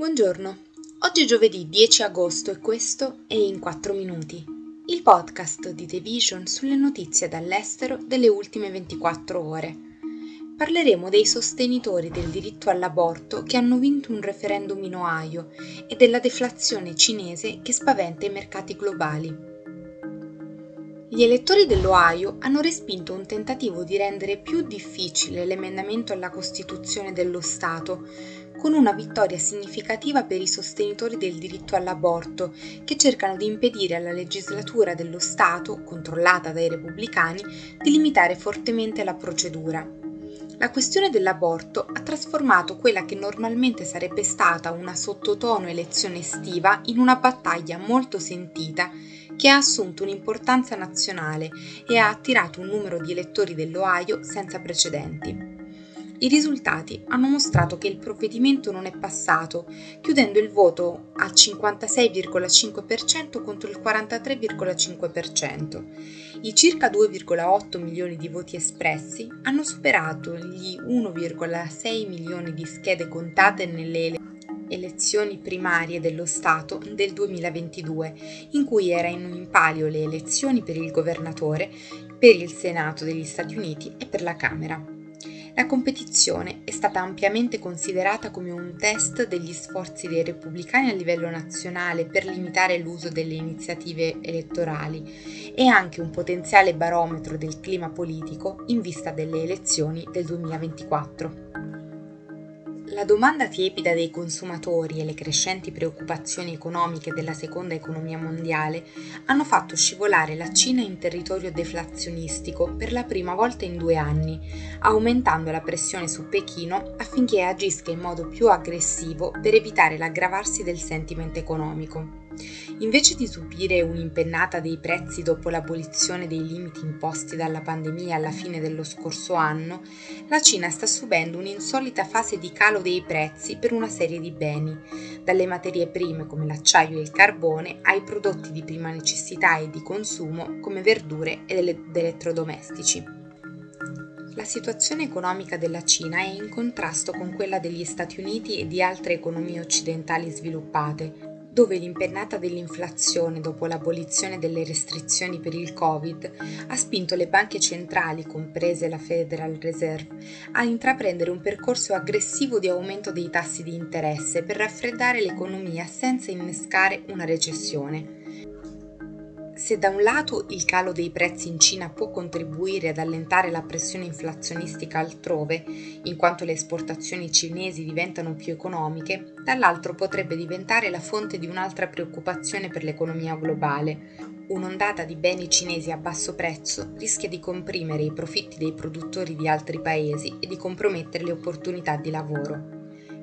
Buongiorno, oggi è giovedì 10 agosto e questo è In 4 Minuti, il podcast di The Vision sulle notizie dall'estero delle ultime 24 ore. Parleremo dei sostenitori del diritto all'aborto che hanno vinto un referendum in Ohio e della deflazione cinese che spaventa i mercati globali. Gli elettori dell'Ohio hanno respinto un tentativo di rendere più difficile l'emendamento alla Costituzione dello Stato, con una vittoria significativa per i sostenitori del diritto all'aborto, che cercano di impedire alla legislatura dello Stato, controllata dai repubblicani, di limitare fortemente la procedura. La questione dell'aborto ha trasformato quella che normalmente sarebbe stata una sottotono elezione estiva in una battaglia molto sentita che ha assunto un'importanza nazionale e ha attirato un numero di elettori dell'Ohio senza precedenti. I risultati hanno mostrato che il provvedimento non è passato, chiudendo il voto al 56,5% contro il 43,5%. I circa 2,8 milioni di voti espressi hanno superato gli 1,6 milioni di schede contate nelle elezioni elezioni primarie dello Stato del 2022, in cui era in palio le elezioni per il governatore, per il Senato degli Stati Uniti e per la Camera. La competizione è stata ampiamente considerata come un test degli sforzi dei repubblicani a livello nazionale per limitare l'uso delle iniziative elettorali e anche un potenziale barometro del clima politico in vista delle elezioni del 2024. La domanda tiepida dei consumatori e le crescenti preoccupazioni economiche della seconda economia mondiale hanno fatto scivolare la Cina in territorio deflazionistico per la prima volta in due anni, aumentando la pressione su Pechino affinché agisca in modo più aggressivo per evitare l'aggravarsi del sentimento economico. Invece di subire un'impennata dei prezzi dopo l'abolizione dei limiti imposti dalla pandemia alla fine dello scorso anno, la Cina sta subendo un'insolita fase di calo dei prezzi per una serie di beni, dalle materie prime come l'acciaio e il carbone ai prodotti di prima necessità e di consumo come verdure ed elettrodomestici. La situazione economica della Cina è in contrasto con quella degli Stati Uniti e di altre economie occidentali sviluppate, dove l'impennata dell'inflazione dopo l'abolizione delle restrizioni per il Covid ha spinto le banche centrali, comprese la Federal Reserve, a intraprendere un percorso aggressivo di aumento dei tassi di interesse per raffreddare l'economia senza innescare una recessione. Se da un lato il calo dei prezzi in Cina può contribuire ad allentare la pressione inflazionistica altrove, in quanto le esportazioni cinesi diventano più economiche, dall'altro potrebbe diventare la fonte di un'altra preoccupazione per l'economia globale. Un'ondata di beni cinesi a basso prezzo rischia di comprimere i profitti dei produttori di altri paesi e di compromettere le opportunità di lavoro.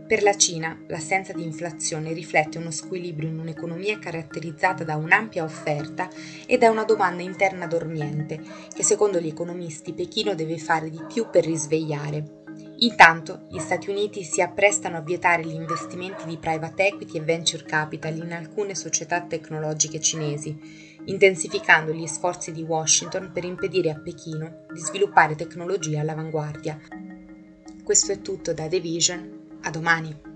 Per la Cina, l'assenza di inflazione riflette uno squilibrio in un'economia caratterizzata da un'ampia offerta e da una domanda interna dormiente, che secondo gli economisti Pechino deve fare di più per risvegliare. Intanto, gli Stati Uniti si apprestano a vietare gli investimenti di private equity e venture capital in alcune società tecnologiche cinesi, intensificando gli sforzi di Washington per impedire a Pechino di sviluppare tecnologie all'avanguardia. Questo è tutto da The Vision a domani.